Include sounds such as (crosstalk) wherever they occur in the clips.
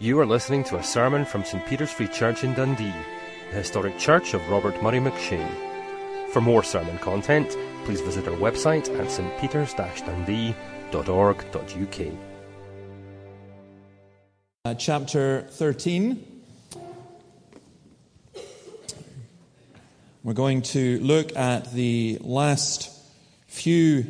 You are listening to a sermon from St Peter's Free Church in Dundee, the historic church of Robert Murray McCheyne. For more sermon content, please visit our website at stpeters-dundee.org.uk. Uh, chapter 13. We're going to look at the last few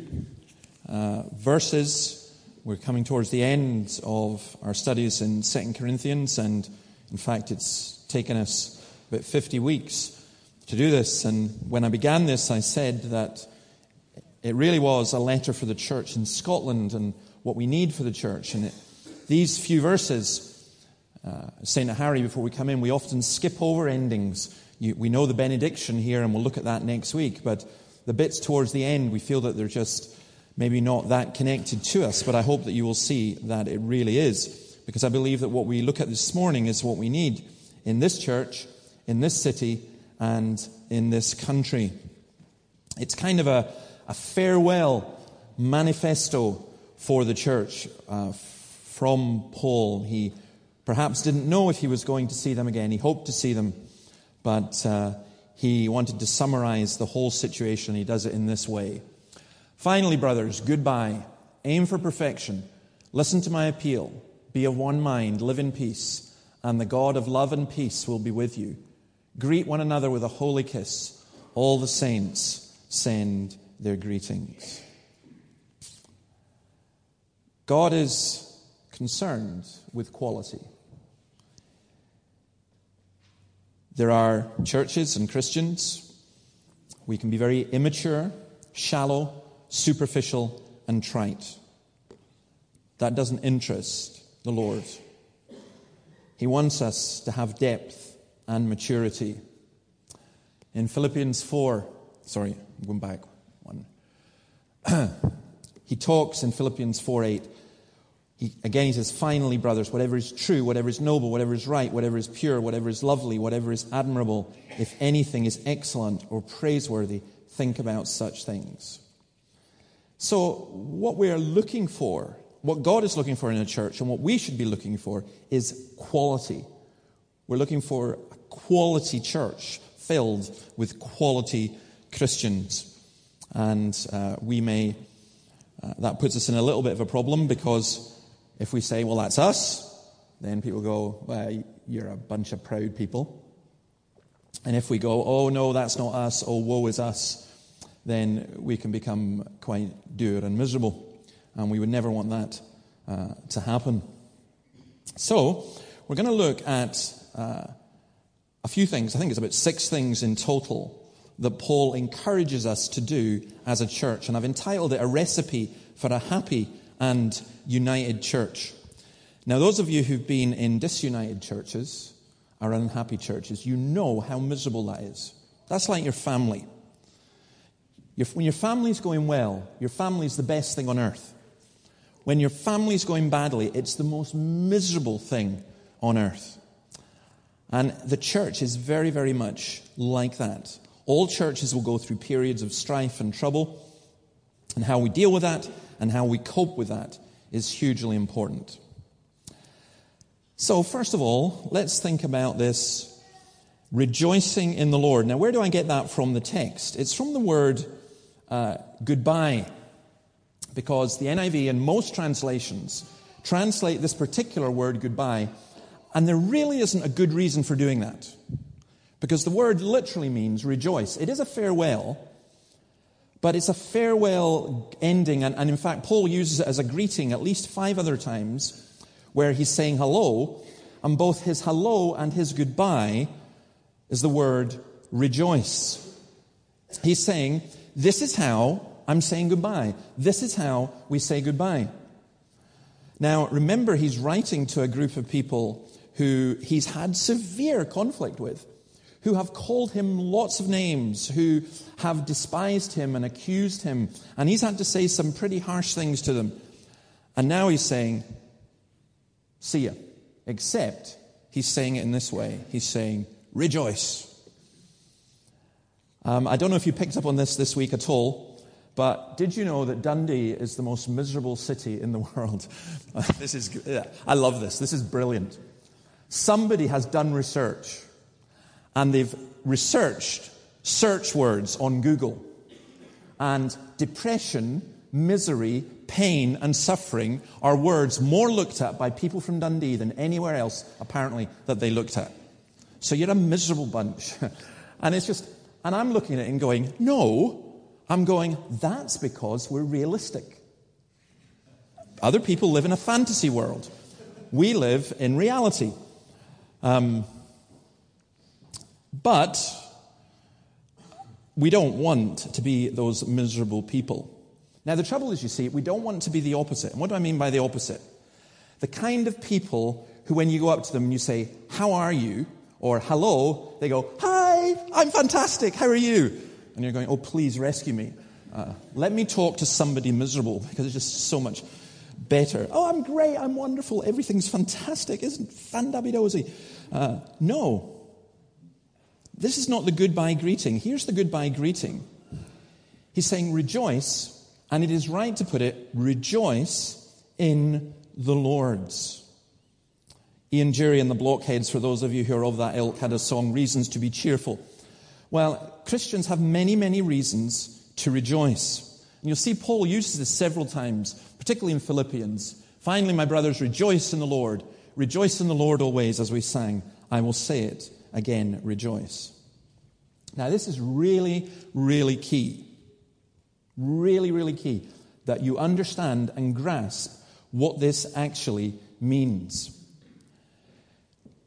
uh, verses we're coming towards the end of our studies in 2 Corinthians, and in fact, it's taken us about 50 weeks to do this. And when I began this, I said that it really was a letter for the church in Scotland and what we need for the church. And it, these few verses, uh, to Harry before we come in, we often skip over endings. You, we know the benediction here, and we'll look at that next week, but the bits towards the end, we feel that they're just maybe not that connected to us, but I hope that you will see that it really is. Because I believe that what we look at this morning is what we need in this church, in this city, and in this country. It's kind of a, a farewell manifesto for the church uh, from Paul. He perhaps didn't know if he was going to see them again. He hoped to see them, but uh, he wanted to summarize the whole situation. He does it in this way. Finally, brothers, goodbye. Aim for perfection. Listen to my appeal. Be of one mind. Live in peace. And the God of love and peace will be with you. Greet one another with a holy kiss. All the saints send their greetings. God is concerned with quality. There are churches and Christians. We can be very immature, shallow, superficial, and trite. That doesn't interest the Lord. He wants us to have depth and maturity. In Philippians 4, sorry, I'm going back one. (clears throat) he talks in Philippians 4 8. He, again, he says, finally, brothers, whatever is true, whatever is noble, whatever is right, whatever is pure, whatever is lovely, whatever is admirable, if anything is excellent or praiseworthy, think about such things. So, what we're looking for, what God is looking for in a church, and what we should be looking for, is quality. We're looking for a quality church filled with quality Christians. And uh, we may, uh, that puts us in a little bit of a problem because if we say, well, that's us, then people go, well, you're a bunch of proud people. And if we go, oh, no, that's not us, oh, woe is us, then we can become quite dour and miserable. And we would never want that uh, to happen. So, we're going to look at uh, a few things. I think it's about six things in total that Paul encourages us to do as a church. And I've entitled it A Recipe for a Happy and United Church. Now, those of you who've been in disunited churches or unhappy churches, you know how miserable that is. That's like your family. Your, when your family's going well, your family's the best thing on earth. When your family's going badly, it's the most miserable thing on earth. And the church is very, very much like that. All churches will go through periods of strife and trouble, and how we deal with that and how we cope with that is hugely important. So, first of all, let's think about this rejoicing in the Lord. Now, where do I get that from the text? It's from the word uh, goodbye. Because the NIV and most translations translate this particular word goodbye, and there really isn't a good reason for doing that. Because the word literally means rejoice. It is a farewell, but it's a farewell ending. And, and, in fact, Paul uses it as a greeting at least five other times where he's saying hello. And both his hello and his goodbye is the word rejoice. He's saying, this is how I'm saying goodbye. This is how we say goodbye. Now, remember, he's writing to a group of people who he's had severe conflict with, who have called him lots of names, who have despised him and accused him, and he's had to say some pretty harsh things to them. And now he's saying, See ya. Except he's saying it in this way he's saying, Rejoice. Um, I don't know if you picked up on this this week at all, but did you know that Dundee is the most miserable city in the (laughs) world? this is, I love this. This is brilliant. Somebody has done research and they've researched search words on Google. And depression, misery, pain, and suffering are words more looked at by people from Dundee than anywhere else, apparently, that they looked at. So you're a miserable bunch. (laughs) and it's just, and I'm looking at it and going, no. I'm going, that's because we're realistic. Other people live in a fantasy world. We live in reality. Um, but we don't want to be those miserable people. Now, the trouble is, you see, we don't want to be the opposite. And what do I mean by the opposite? The kind of people who, when you go up to them and you say, How are you? or Hello, they go, Hi, I'm fantastic, how are you? And you're going, Oh, please rescue me. Uh, let me talk to somebody miserable because it's just so much better. Oh, I'm great, I'm wonderful, everything's fantastic, isn't fandabidozy? Uh, no. This is not the goodbye greeting. Here's the goodbye greeting. He's saying, Rejoice, and it is right to put it, rejoice in the Lord's. Ian Dury and the Blockheads, for those of you who are of that ilk, had a song, Reasons to be Cheerful. Well, Christians have many, many reasons to rejoice. And you'll see Paul uses this several times, particularly in Philippians. Finally, my brothers, rejoice in the Lord. Rejoice in the Lord always, as we sang. I will say it again, rejoice. Now, this is really, really key. Really, really key that you understand and grasp what this actually means.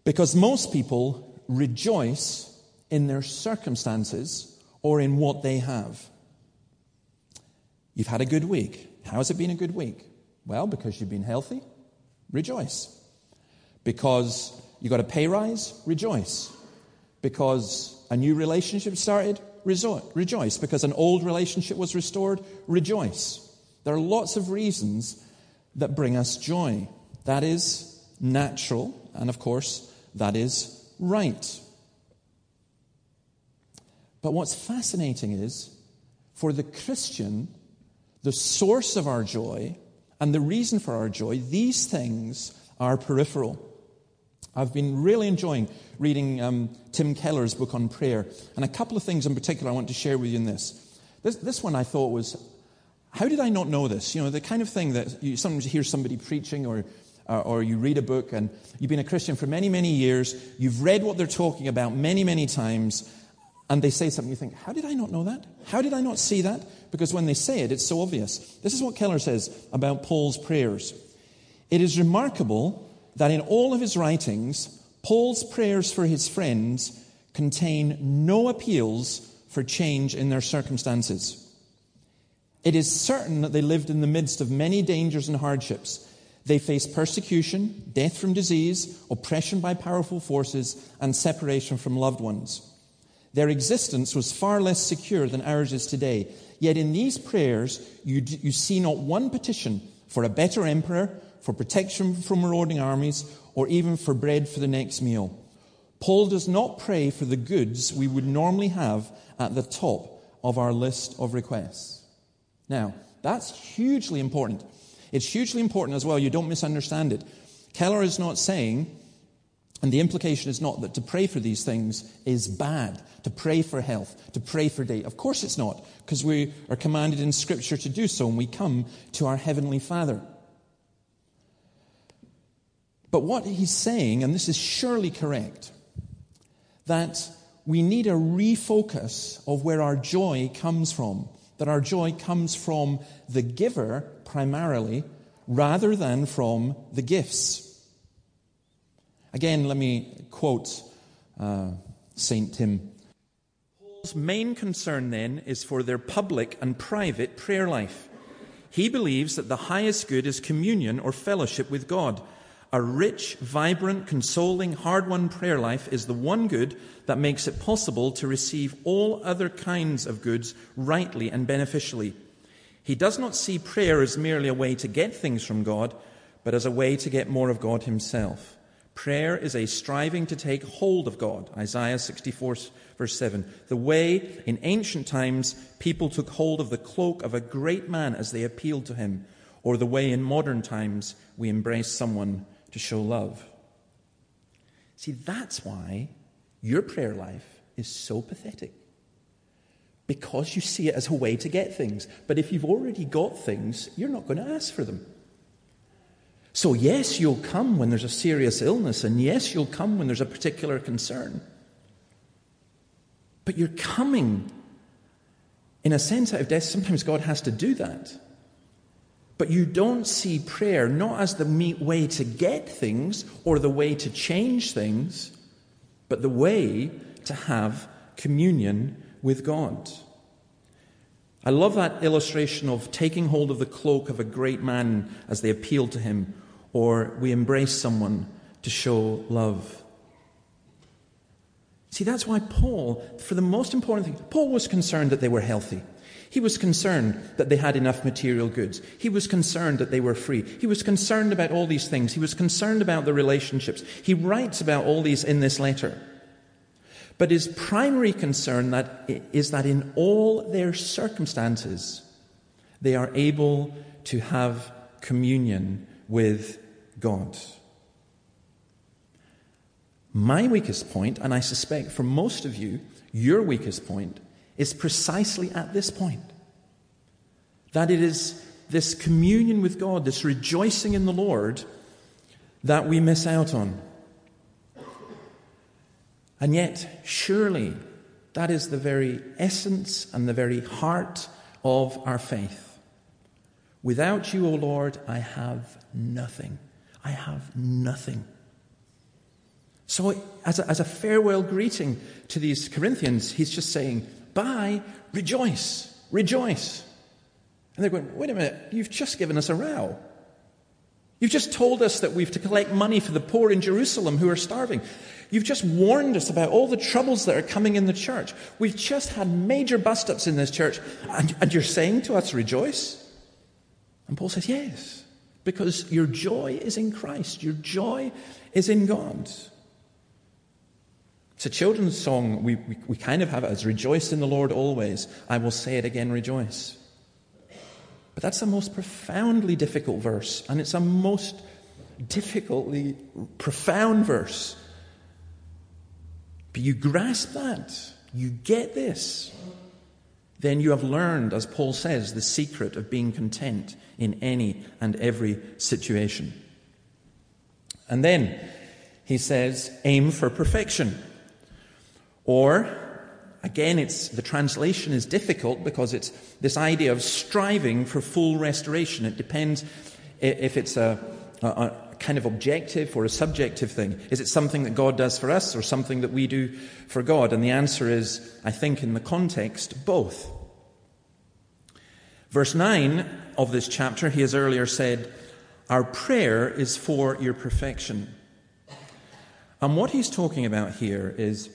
Because most people rejoice in their circumstances or in what they have. You've had a good week. How has it been a good week? Well, because you've been healthy, rejoice. Because you got a pay rise, rejoice. Because a new relationship started, rejoice. Because an old relationship was restored, rejoice. There are lots of reasons that bring us joy. That is natural, and of course, that is right. But what's fascinating is for the Christian, the source of our joy and the reason for our joy, these things are peripheral. I've been really enjoying reading um, Tim Keller's book on prayer, and a couple of things in particular I want to share with you in this. This, this one I thought was, how did I not know this? You know, the kind of thing that you sometimes hear somebody preaching or, or, or you read a book and you've been a Christian for many, many years, you've read what they're talking about many, many times, and they say something, you think, how did I not know that? How did I not see that? Because when they say it, it's so obvious. This is what Keller says about Paul's prayers. It is remarkable that in all of his writings, Paul's prayers for his friends contain no appeals for change in their circumstances. It is certain that they lived in the midst of many dangers and hardships. They faced persecution, death from disease, oppression by powerful forces, and separation from loved ones. Their existence was far less secure than ours is today. Yet in these prayers, you, you see not one petition for a better emperor, for protection from marauding armies, or even for bread for the next meal. Paul does not pray for the goods we would normally have at the top of our list of requests. Now, that's hugely important. It's hugely important as well, you don't misunderstand it. Keller is not saying and the implication is not that to pray for these things is bad, to pray for health, to pray for day. Of course it's not, because we are commanded in Scripture to do so, and we come to our Heavenly Father. But what he's saying, and this is surely correct, that we need a refocus of where our joy comes from. That our joy comes from the giver primarily, rather than from the gifts. Again, let me quote uh, St. Tim. Paul's main concern then is for their public and private prayer life. He believes that the highest good is communion or fellowship with God. A rich, vibrant, consoling, hard won prayer life is the one good that makes it possible to receive all other kinds of goods rightly and beneficially. He does not see prayer as merely a way to get things from God, but as a way to get more of God Himself. Prayer is a striving to take hold of God. Isaiah 64, verse 7. The way in ancient times people took hold of the cloak of a great man as they appealed to him, or the way in modern times we embrace someone to show love. See, that's why your prayer life is so pathetic. Because you see it as a way to get things. But if you've already got things, you're not going to ask for them. So, yes, you'll come when there's a serious illness, and yes, you'll come when there's a particular concern. But you're coming in a sense out of death. Sometimes God has to do that. But you don't see prayer not as the way to get things or the way to change things, but the way to have communion with God. I love that illustration of taking hold of the cloak of a great man as they appeal to him, or we embrace someone to show love. See, that's why Paul, for the most important thing, Paul was concerned that they were healthy. He was concerned that they had enough material goods. He was concerned that they were free. He was concerned about all these things. He was concerned about the relationships. He writes about all these in this letter. But his primary concern that is that in all their circumstances, they are able to have communion with God. My weakest point, and I suspect for most of you, your weakest point, is precisely at this point. That it is this communion with God, this rejoicing in the Lord, that we miss out on. And yet, surely, that is the very essence and the very heart of our faith. Without you, O Lord, I have nothing. I have nothing. So, as a, as a farewell greeting to these Corinthians, he's just saying, Bye, rejoice, rejoice. And they're going, Wait a minute, you've just given us a row. You've just told us that we've to collect money for the poor in Jerusalem who are starving. You've just warned us about all the troubles that are coming in the church. We've just had major bust ups in this church, and, and you're saying to us, rejoice? And Paul says, Yes, because your joy is in Christ, your joy is in God. It's a children's song. We, we, we kind of have it as rejoice in the Lord always. I will say it again, rejoice. But that's a most profoundly difficult verse, and it's a most difficultly profound verse. But you grasp that, you get this, then you have learned, as Paul says, the secret of being content in any and every situation. And then he says, aim for perfection. Or, again, it's, the translation is difficult because it's this idea of striving for full restoration. It depends if it's a, a, a kind of objective or a subjective thing. Is it something that God does for us or something that we do for God? And the answer is, I think, in the context, both. Verse 9 of this chapter, he has earlier said, Our prayer is for your perfection. And what he's talking about here is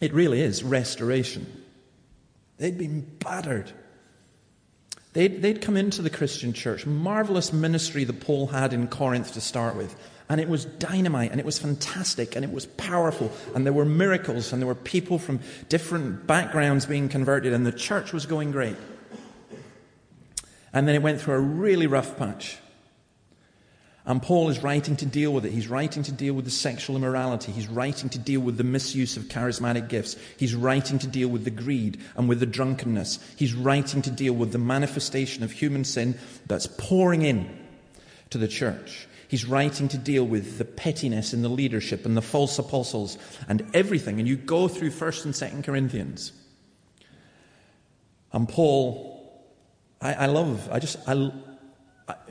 it really is restoration. They'd been battered. They'd, they'd come into the Christian church, marvelous ministry that Paul had in Corinth to start with. And it was dynamite, and it was fantastic, and it was powerful, and there were miracles, and there were people from different backgrounds being converted, and the church was going great. And then it went through a really rough patch. And Paul is writing to deal with it. He's writing to deal with the sexual immorality. He's writing to deal with the misuse of charismatic gifts. He's writing to deal with the greed and with the drunkenness. He's writing to deal with the manifestation of human sin that's pouring in to the church. He's writing to deal with the pettiness in the leadership and the false apostles and everything. And you go through 1st and 2nd Corinthians. And Paul, I, I love, I just, I,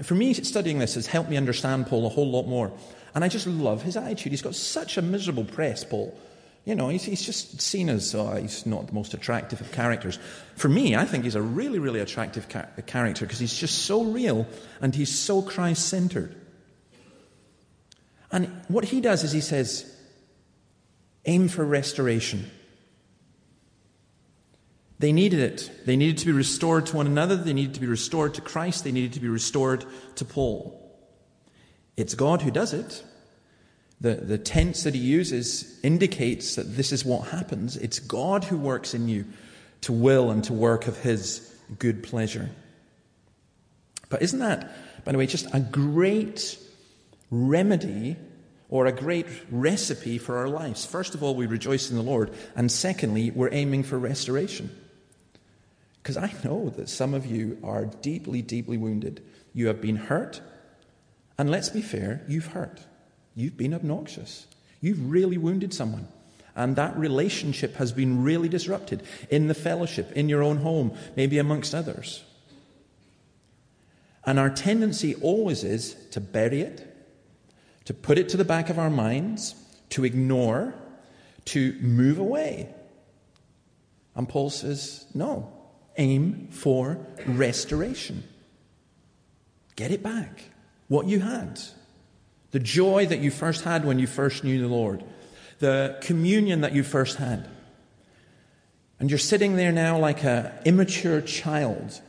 for me, studying this has helped me understand Paul a whole lot more. And I just love his attitude. He's got such a miserable press, Paul. You know, he's, he's just seen as oh, he's not the most attractive of characters. For me, I think he's a really, really attractive ca- uh, character because he's just so real and he's so Christ centered. And what he does is he says, aim for restoration. They needed it. They needed to be restored to one another. They needed to be restored to Christ. They needed to be restored to Paul. It's God who does it. The, the tense that he uses indicates that this is what happens. It's God who works in you to will and to work of his good pleasure. But isn't that, by the way, just a great remedy or a great recipe for our lives. First of all, we rejoice in the Lord, and secondly, we're aiming for restoration. Because I know that some of you are deeply, deeply wounded. You have been hurt, and let's be fair, you've hurt. You've been obnoxious. You've really wounded someone. And that relationship has been really disrupted in the fellowship, in your own home, maybe amongst others. And our tendency always is to bury it, to put it to the back of our minds, to ignore, to move away. And Paul says, no, aim for restoration. Get it back. What you had. The joy that you first had when you first knew the Lord. The communion that you first had. And you're sitting there now like an immature child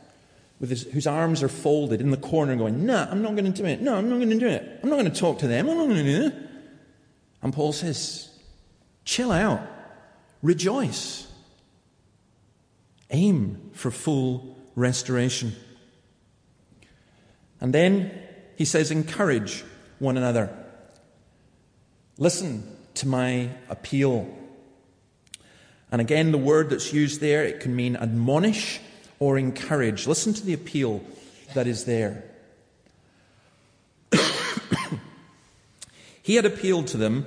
with his, whose arms are folded in the corner going, No, I'm not going to do it. No, I'm not going to do it. I'm not going to talk to them. I'm not going to do it. And Paul says, Chill out. Rejoice. Aim for full restoration. And then he says, Encourage one another. Listen to my appeal. And again, the word that's used there, it can mean admonish or encourage. Listen to the appeal that is there. (coughs) he had appealed to them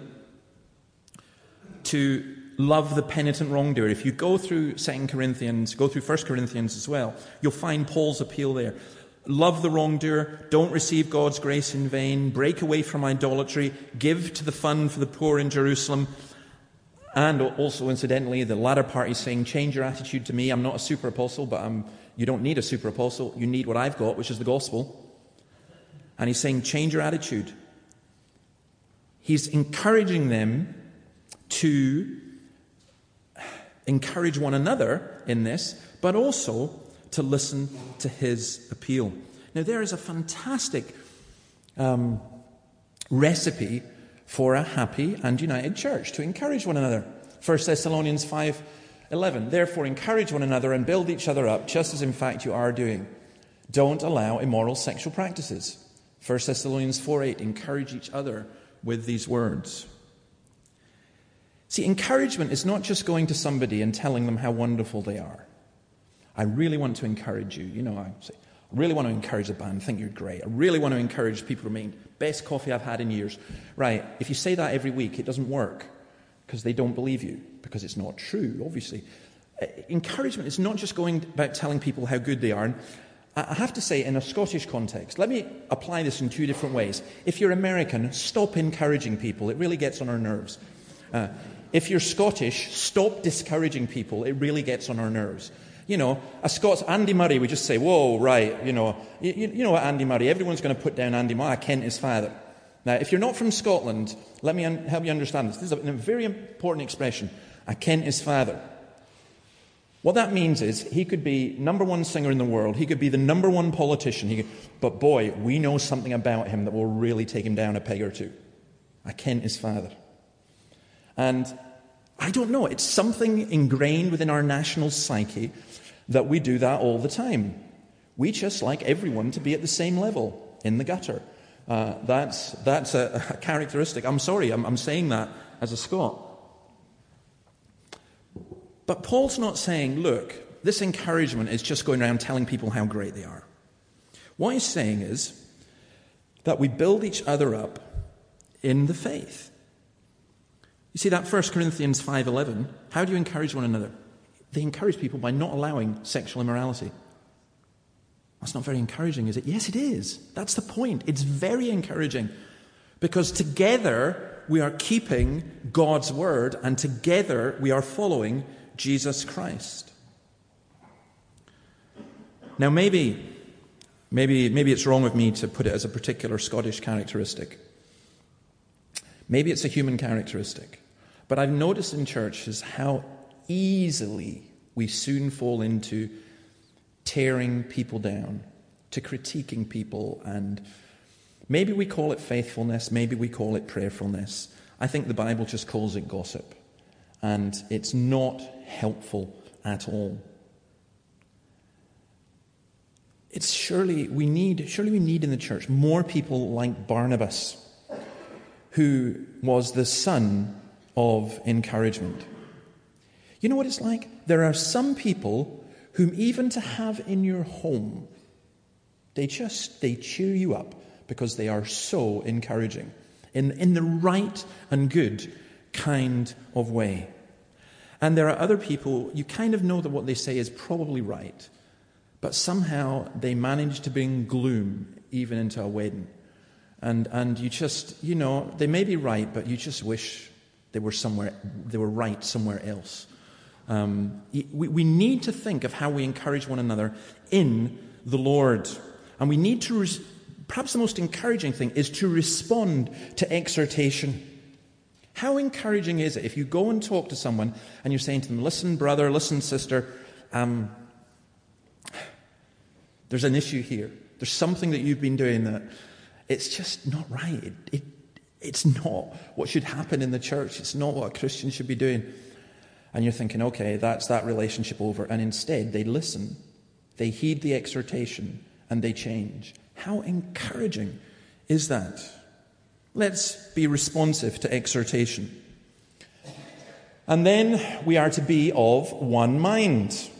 to love the penitent wrongdoer. If you go through 2 Corinthians, go through 1 Corinthians as well, you'll find Paul's appeal there. Love the wrongdoer, don't receive God's grace in vain, break away from idolatry, give to the fund for the poor in Jerusalem, and also, incidentally, the latter part is saying, change your attitude to me. I'm not a super apostle, but I'm, you don't need a super apostle. You need what I've got, which is the gospel. And he's saying, change your attitude. He's encouraging them to encourage one another in this, but also to listen to his appeal. Now, there is a fantastic um, recipe for a happy and united church, to encourage one another. 1 Thessalonians 5 11. Therefore, encourage one another and build each other up, just as in fact you are doing. Don't allow immoral sexual practices. 1 Thessalonians 4 8. Encourage each other with these words. See, encouragement is not just going to somebody and telling them how wonderful they are. I really want to encourage you. You know, I say, I really want to encourage the band. I think you're great. I really want to encourage people to make best coffee I've had in years. Right, if you say that every week, it doesn't work because they don't believe you, because it's not true, obviously. Uh, encouragement is not just going about telling people how good they are. And I have to say, in a Scottish context, let me apply this in two different ways. If you're American, stop encouraging people. It really gets on our nerves. Uh, if you're Scottish, stop discouraging people. It really gets on our nerves. You know, a Scots, Andy Murray, we just say, whoa, right, you know, you, you know what, Andy Murray, everyone's going to put down Andy Murray, Kent his father. Now, if you're not from Scotland, let me un- help you understand this. This is a, a very important expression. A Kent his father. What that means is he could be number one singer in the world, he could be the number one politician, could, but boy, we know something about him that will really take him down a peg or two. A Kent his father. And I don't know, it's something ingrained within our national psyche that we do that all the time. We just like everyone to be at the same level in the gutter. Uh, that's that's a, a, characteristic. I'm sorry, I'm, I'm saying that as a Scot. But Paul's not saying, look, this encouragement is just going around telling people how great they are. What he's saying is that we build each other up in the faith. You see that 1 Corinthians 5:11, how do you encourage one another? They encourage people by not allowing sexual immorality. That's not very encouraging, is it? Yes, it is. That's the point. It's very encouraging because together we are keeping God's word and together we are following Jesus Christ. Now, maybe, maybe, maybe it's wrong of me to put it as a particular Scottish characteristic. Maybe it's a human characteristic. But I've noticed in churches how easily we soon fall into tearing people down, to critiquing people, and maybe we call it faithfulness, maybe we call it prayerfulness. I think the Bible just calls it gossip, and it's not helpful at all. It's surely we need, surely we need in the church more people like Barnabas who was the son of encouragement. You know what it's like? There are some people whom even to have in your home, they just they cheer you up because they are so encouraging in, in the right and good kind of way. And there are other people, you kind of know that what they say is probably right, but somehow they manage to bring gloom even into a wedding. And, and you just, you know, they may be right, but you just wish they were somewhere, they were right somewhere else. Um, we, we need to think of how we encourage one another in the Lord. And we need to, res- perhaps the most encouraging thing is to respond to exhortation. How encouraging is it if you go and talk to someone and you're saying to them, listen, brother, listen, sister, um, there's an issue here. There's something that you've been doing that it's just not right. It, it, it's not what should happen in the church. It's not what a Christian should be doing. And you're thinking, okay, that's that relationship over. And instead, they listen, they heed the exhortation, and they change. How encouraging is that? Let's be responsive to exhortation. And then we are to be of one mind.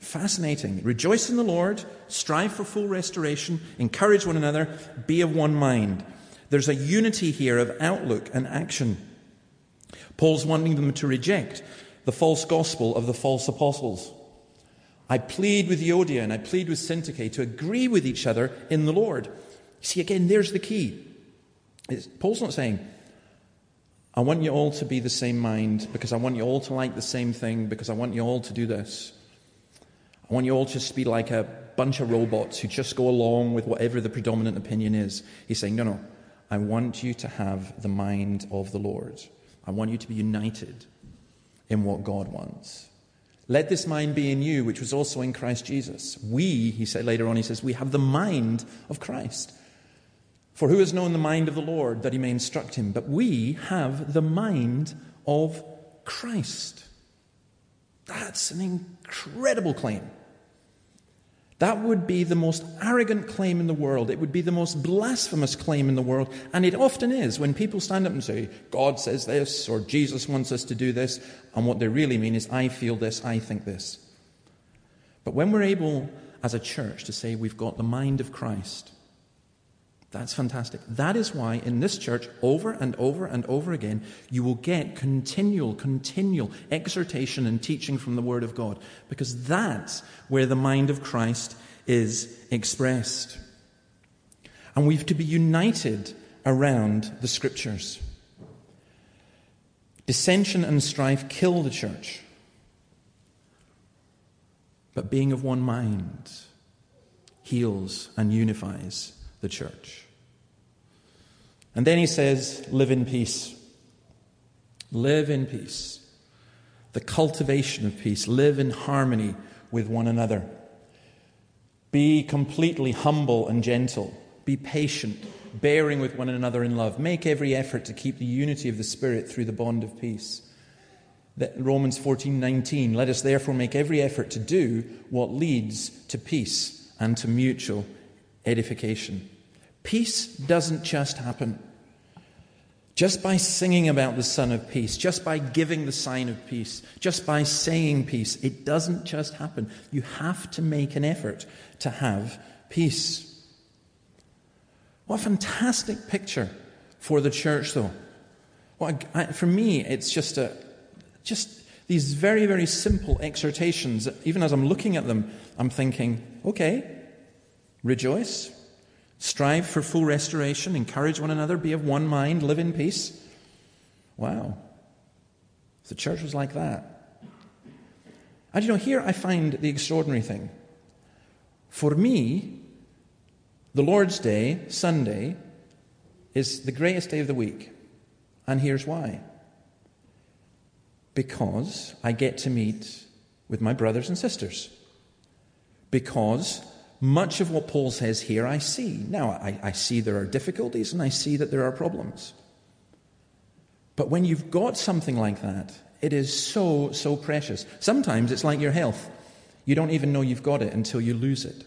Fascinating. Rejoice in the Lord, strive for full restoration, encourage one another, be of one mind. There's a unity here of outlook and action. Paul's wanting them to reject the false gospel of the false apostles. I plead with Euodia and I plead with Syntyche to agree with each other in the Lord. See, again, there's the key. It's, Paul's not saying, I want you all to be the same mind because I want you all to like the same thing because I want you all to do this. I want you all just to be like a bunch of robots who just go along with whatever the predominant opinion is. He's saying, no, no. I want you to have the mind of the Lord. I want you to be united in what God wants. Let this mind be in you, which was also in Christ Jesus. We, he said later on, he says, we have the mind of Christ. For who has known the mind of the Lord that he may instruct him? But we have the mind of Christ. That's an incredible claim. That would be the most arrogant claim in the world. It would be the most blasphemous claim in the world. And it often is when people stand up and say, God says this, or Jesus wants us to do this, and what they really mean is, I feel this, I think this. But when we're able as a church to say we've got the mind of Christ, that's fantastic. That is why in this church, over and over and over again, you will get continual, continual exhortation and teaching from the Word of God, because that's where the mind of Christ is expressed. And we've to be united around the Scriptures. Dissension and strife kill the church. But being of one mind heals and unifies the church. And then he says, live in peace. Live in peace. The cultivation of peace. Live in harmony with one another. Be completely humble and gentle. Be patient, bearing with one another in love. Make every effort to keep the unity of the Spirit through the bond of peace. That Romans 14:19 Let us therefore make every effort to do what leads to peace and to mutual edification. Peace doesn't just happen. Just by singing about the Son of Peace, just by giving the sign of peace, just by saying peace, it doesn't just happen. You have to make an effort to have peace. What a fantastic picture for the church, though. I, for me, it's just a, just these very, very simple exhortations. Even as I'm looking at them, I'm thinking, okay, rejoice, Strive for full restoration, encourage one another, be of one mind, live in peace. Wow. If the church was like that. And you know, here I find the extraordinary thing. For me, the Lord's Day, Sunday, is the greatest day of the week. And here's why. Because I get to meet with my brothers and sisters. Because much of what Paul says here I see. Now, I, I, see there are difficulties and I see that there are problems. But when you've got something like that, it is so, so precious. Sometimes it's like your health. You don't even know you've got it until you lose it.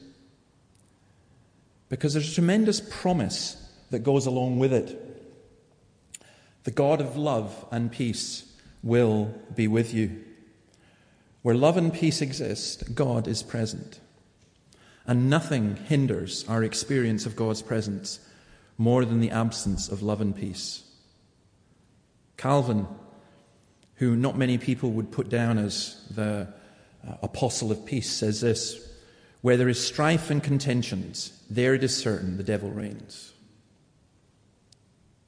Because there's a tremendous promise that goes along with it. The God of love and peace will be with you. Where love and peace exist, God is present. And nothing hinders our experience of God's presence more than the absence of love and peace. Calvin, who not many people would put down as the uh, apostle of peace, says this Where there is strife and contentions, there it is certain the devil reigns.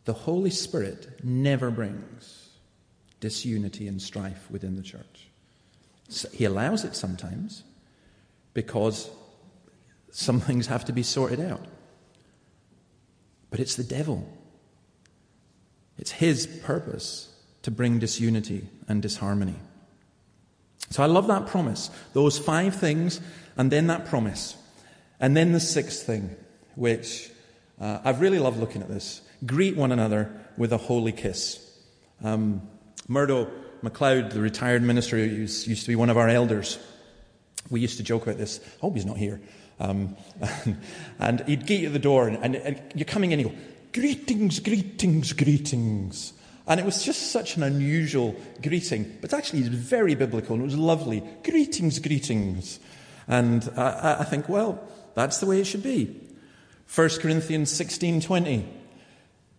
The Holy Spirit never brings disunity and strife within the church. He allows it sometimes because some things have to be sorted out. But it's the devil. It's his purpose to bring disunity and disharmony. So I love that promise. Those five things, and then that promise. And then the sixth thing, which uh, I've really loved looking at this greet one another with a holy kiss. Um, Murdo MacLeod, the retired minister, used, used to be one of our elders. We used to joke about this. I hope he's not here. Um, (laughs) and, he'd get you at the door, and, and, and you're coming in, and you go, Greetings, greetings, greetings. And it was just such an unusual greeting, but actually it was very biblical and it was lovely. Greetings, greetings. And I, I think, well, that's the way it should be. 1 Corinthians 16:20.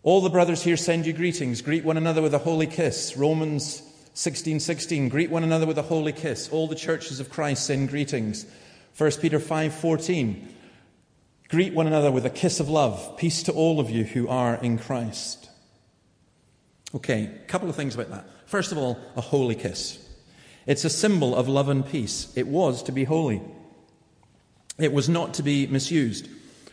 All the brothers here send you greetings. Greet one another with a holy kiss. Romans 16:16. 16, greet one another with a holy kiss. All the churches of Christ send greetings. 1 Peter 5:14. Greet one another with a kiss of love. Peace to all of you who are in Christ. Okay, a couple of things about that. First of all, a holy kiss. It's a symbol of love and peace. It was to be holy. It was not to be misused.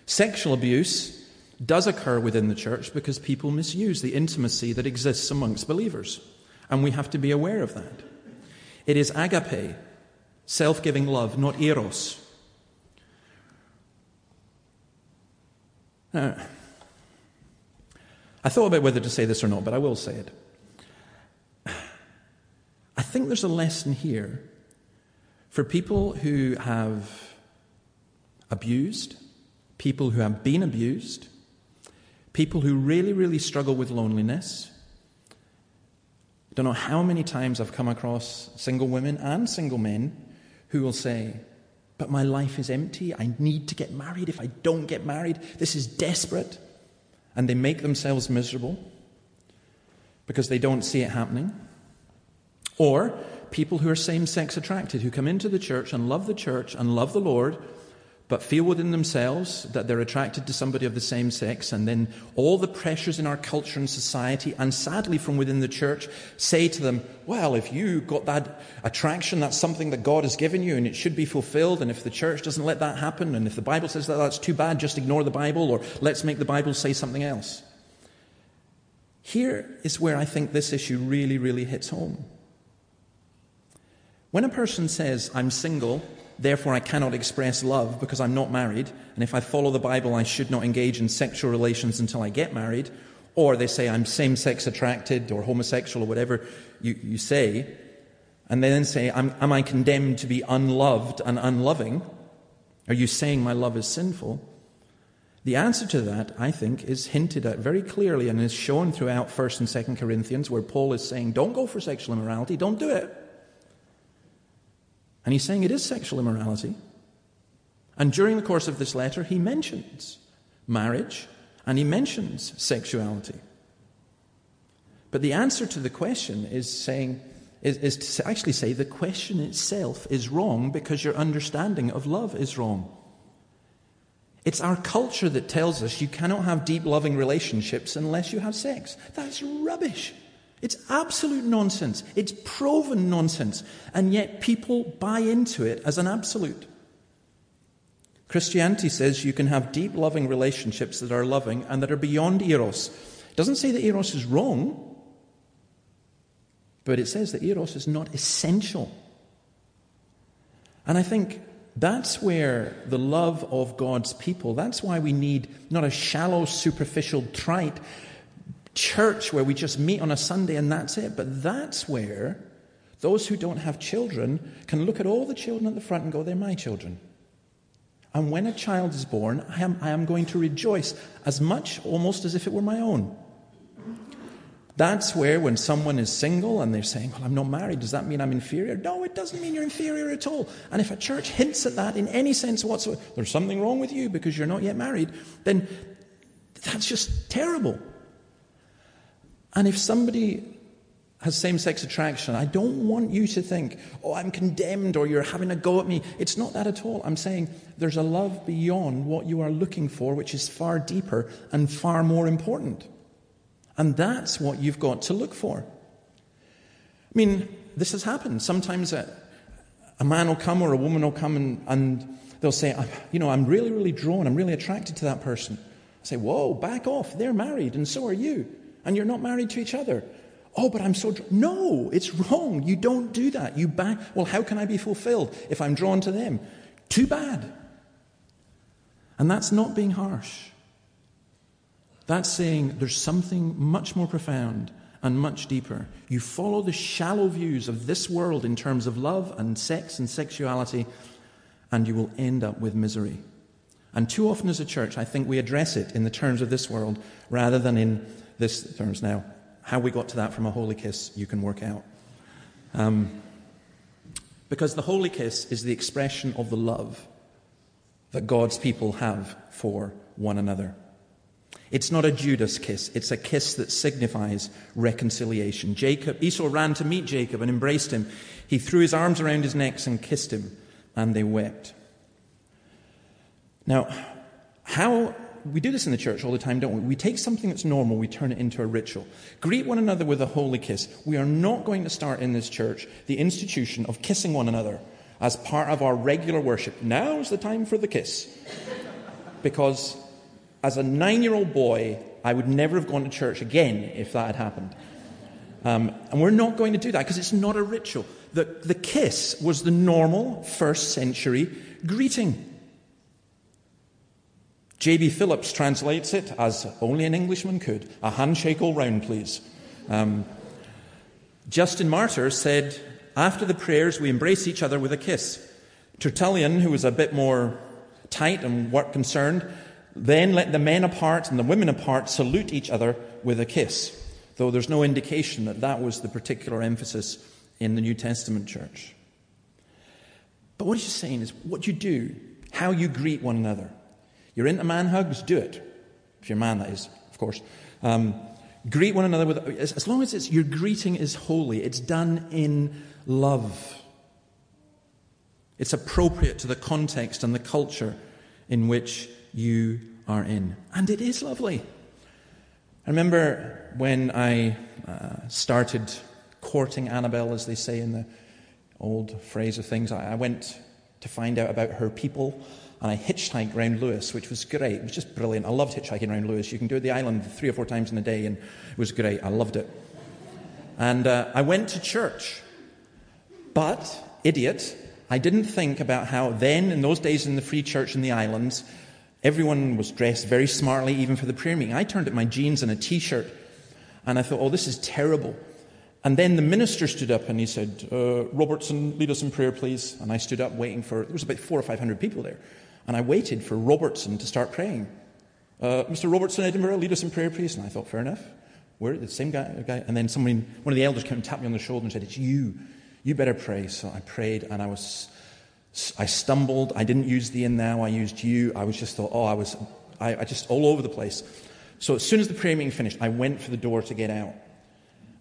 Sexual abuse does occur within the church because people misuse the intimacy that exists amongst believers. And we have to be aware of that. It is agape, self giving love, not eros. Now, I thought about whether to say this or not, but I will say it. I think there's a lesson here for people who have abused, people who have been abused, people who really, really struggle with loneliness. Don't know how many times I've come across single women and single men who will say, But my life is empty. I need to get married. If I don't get married, this is desperate. And they make themselves miserable because they don't see it happening. Or people who are same sex attracted, who come into the church and love the church and love the Lord, but feel within themselves that they're attracted to somebody of the same sex, and then all the pressures in our culture and society, and sadly from within the church, say to them, Well, if you got that attraction, that's something that God has given you, and it should be fulfilled, and if the church doesn't let that happen, and if the Bible says that that's too bad, just ignore the Bible, or let's make the Bible say something else. Here is where I think this issue really, really hits home. When a person says, I'm single, therefore I cannot express love because I'm not married, and if I follow the Bible, I should not engage in sexual relations until I get married, or they say I'm same sex attracted or homosexual or whatever you, you say, and they then say, Am I condemned to be unloved and unloving? Are you saying my love is sinful? The answer to that, I think, is hinted at very clearly and is shown throughout 1st and 2nd Corinthians, where Paul is saying, Don't go for sexual immorality, don't do it. And he's saying it is sexual immorality. And during the course of this letter, he mentions marriage and he mentions sexuality. But the answer to the question is saying, is, is to actually say the question itself is wrong because your understanding of love is wrong. It's our culture that tells us you cannot have deep, loving relationships unless you have sex. That's rubbish. It's absolute nonsense. It's proven nonsense. And yet people buy into it as an absolute. Christianity says you can have deep, loving relationships that are loving and that are beyond eros. It doesn't say that eros is wrong, but it says that eros is not essential. And I think that's where the love of God's people, that's why we need not a shallow, superficial, trite church where we just meet on a Sunday and that's it. But that's where those who don't have children can look at all the children at the front and go, they're my children. And when a child is born, I am, I am going to rejoice as much almost as if it were my own. That's where, when someone is single and they're saying, Well, I'm not married, does that mean I'm inferior? No, it doesn't mean you're inferior at all. And if a church hints at that in any sense whatsoever, there's something wrong with you because you're not yet married, then that's just terrible. And if somebody has same sex attraction, I don't want you to think, oh, I'm condemned or you're having a go at me. It's not that at all. I'm saying there's a love beyond what you are looking for, which is far deeper and far more important. And that's what you've got to look for. I mean, this has happened. Sometimes a, a man will come or a woman will come and, and they'll say, You know, I'm really, really drawn, I'm really attracted to that person. I say, Whoa, back off. They're married, and so are you. And you're not married to each other. Oh, but I'm so drawn. No, it's wrong. You don't do that. You back. Well, how can I be fulfilled if I'm drawn to them? Too bad. And that's not being harsh. That's saying there's something much more profound and much deeper. You follow the shallow views of this world in terms of love and sex and sexuality, and you will end up with misery. And too often as a church, I think we address it in the terms of this world rather than in this terms now. How we got to that from a holy kiss, you can work out. Um, because the holy kiss is the expression of the love that God's people have for one another. It's not a Judas kiss, it's a kiss that signifies reconciliation. Jacob, Esau ran to meet Jacob and embraced him. He threw his arms around his neck and kissed him, and they wept. Now, how we do this in the church all the time, don't we? We take something that's normal, we turn it into a ritual. Greet one another with a holy kiss. We are not going to start in this church the institution of kissing one another as part of our regular worship. Now's the time for the kiss. because as a nine year old boy, I would never have gone to church again if that had happened. Um, and we're not going to do that because it's not a ritual. The, the kiss was the normal first century greeting. J.B. Phillips translates it as only an Englishman could a handshake all round, please. Um, Justin Martyr said, After the prayers, we embrace each other with a kiss. Tertullian, who was a bit more tight and work concerned, then let the men apart and the women apart salute each other with a kiss, though there's no indication that that was the particular emphasis in the New Testament church. But what he's saying is what you do, how you greet one another. You're into man hugs, do it. If you're a man, that is, of course. Um, greet one another with, as long as it's, your greeting is holy, it's done in love. It's appropriate to the context and the culture in which you are in. And it is lovely. I remember when I uh, started courting Annabelle, as they say in the old phrase of things, I, I went to find out about her people and I hitchhiked around Lewis, which was great. It was just brilliant. I loved hitchhiking around Lewis. You can do the island three or four times in a day, and it was great. I loved it. And uh, I went to church. But, idiot, I didn't think about how then, in those days in the free church in the islands, Everyone was dressed very smartly, even for the prayer meeting. I turned at my jeans and a t shirt, and I thought, oh, this is terrible. And then the minister stood up and he said, uh, Robertson, lead us in prayer, please. And I stood up waiting for, there was about four or five hundred people there. And I waited for Robertson to start praying. Uh, Mr. Robertson, Edinburgh, lead us in prayer, please. And I thought, fair enough. We're the same guy, guy. And then somebody, one of the elders came and tapped me on the shoulder and said, It's you. You better pray. So I prayed and I was I stumbled. I didn't use the in now. I used you. I was just thought, oh, I was, I, I just all over the place. So as soon as the prayer meeting finished, I went for the door to get out.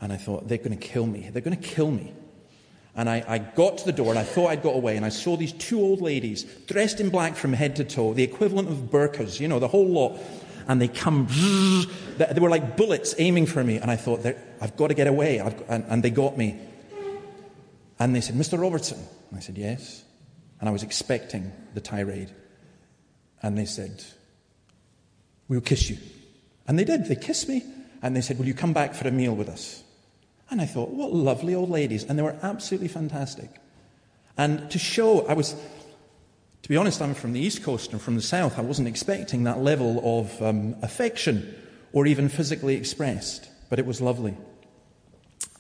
And I thought, they're going to kill me. They're going to kill me. And I, I, got to the door and I thought I'd got away. And I saw these two old ladies dressed in black from head to toe, the equivalent of burqas, you know, the whole lot. And they come, they were like bullets aiming for me. And I thought, I've got to get away. And, and they got me. And they said, Mr. Robertson. And I said, yes. And I was expecting the tirade. And they said, We'll kiss you. And they did. They kissed me. And they said, Will you come back for a meal with us? And I thought, What lovely old ladies. And they were absolutely fantastic. And to show, I was, to be honest, I'm from the East Coast and from the South. I wasn't expecting that level of um, affection or even physically expressed, but it was lovely.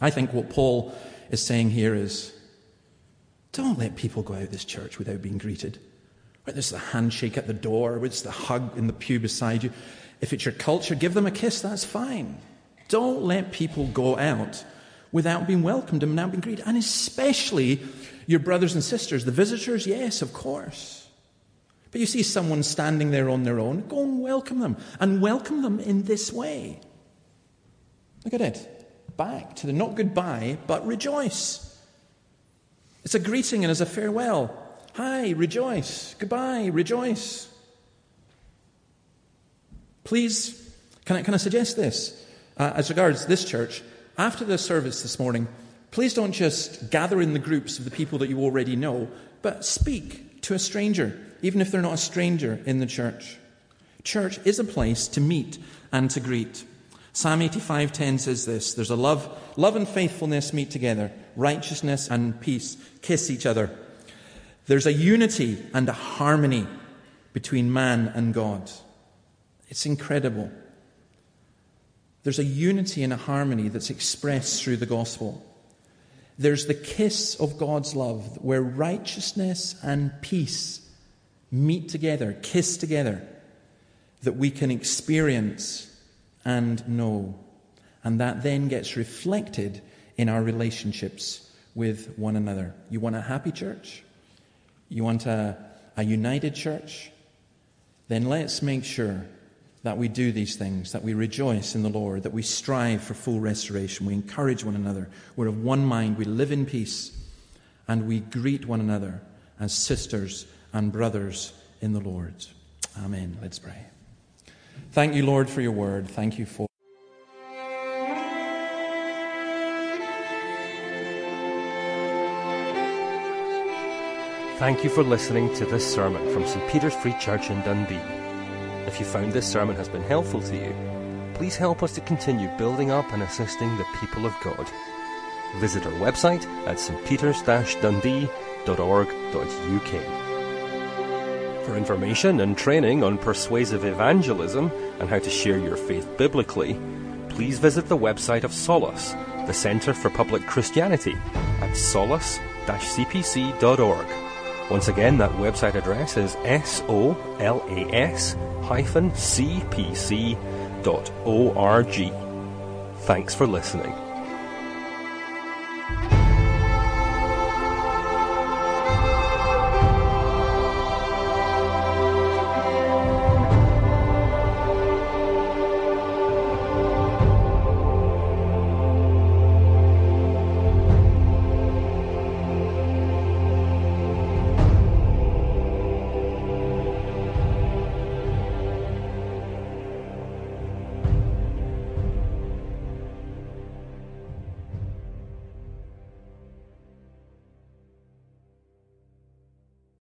I think what Paul is saying here is don't let people go out of this church without being greeted. Whether it's the handshake at the door, whether it's the hug in the pew beside you. If it's your culture, give them a kiss, that's fine. Don't let people go out without being welcomed and without being greeted. And especially your brothers and sisters, the visitors, yes, of course. But you see someone standing there on their own, go and welcome them. And welcome them in this way. Look at it. Back to the not goodbye, but rejoice. It's a greeting and as a farewell. Hi, rejoice. Goodbye, rejoice. Please, can I, can I suggest this? Uh, as regards this church, after the service this morning, please don't just gather in the groups of the people that you already know, but speak to a stranger, even if they're not a stranger in the church. Church is a place to meet and to greet. Psalm 85:10 says this, there's a love, love and faithfulness meet together, righteousness and peace kiss each other. There's a unity and a harmony between man and God. It's incredible. There's a unity and a harmony that's expressed through the gospel. There's the kiss of God's love where righteousness and peace meet together, kiss together, that we can experience and know. And that then gets reflected in our relationships with one another. You want a happy church? You want a, a united church? Then let's make sure that we do these things, that we rejoice in the Lord, that we strive for full restoration, we encourage one another, we're of one mind, we live in peace, and we greet one another as sisters and brothers in the Lord. Amen. Let's pray. Thank you, Lord, for your word. Thank you for. Thank you for listening to this sermon from St. Peter's Free Church in Dundee. If you found this sermon has been helpful to you, please help us to continue building up and assisting the people of God. Visit our website at stpeters-dundee.org.uk. For information and training on persuasive evangelism and how to share your faith biblically, please visit the website of Solas, the Centre for Public Christianity, at solas-cpc.org. Once again, that website address is solas-cpc.org. Thanks for listening.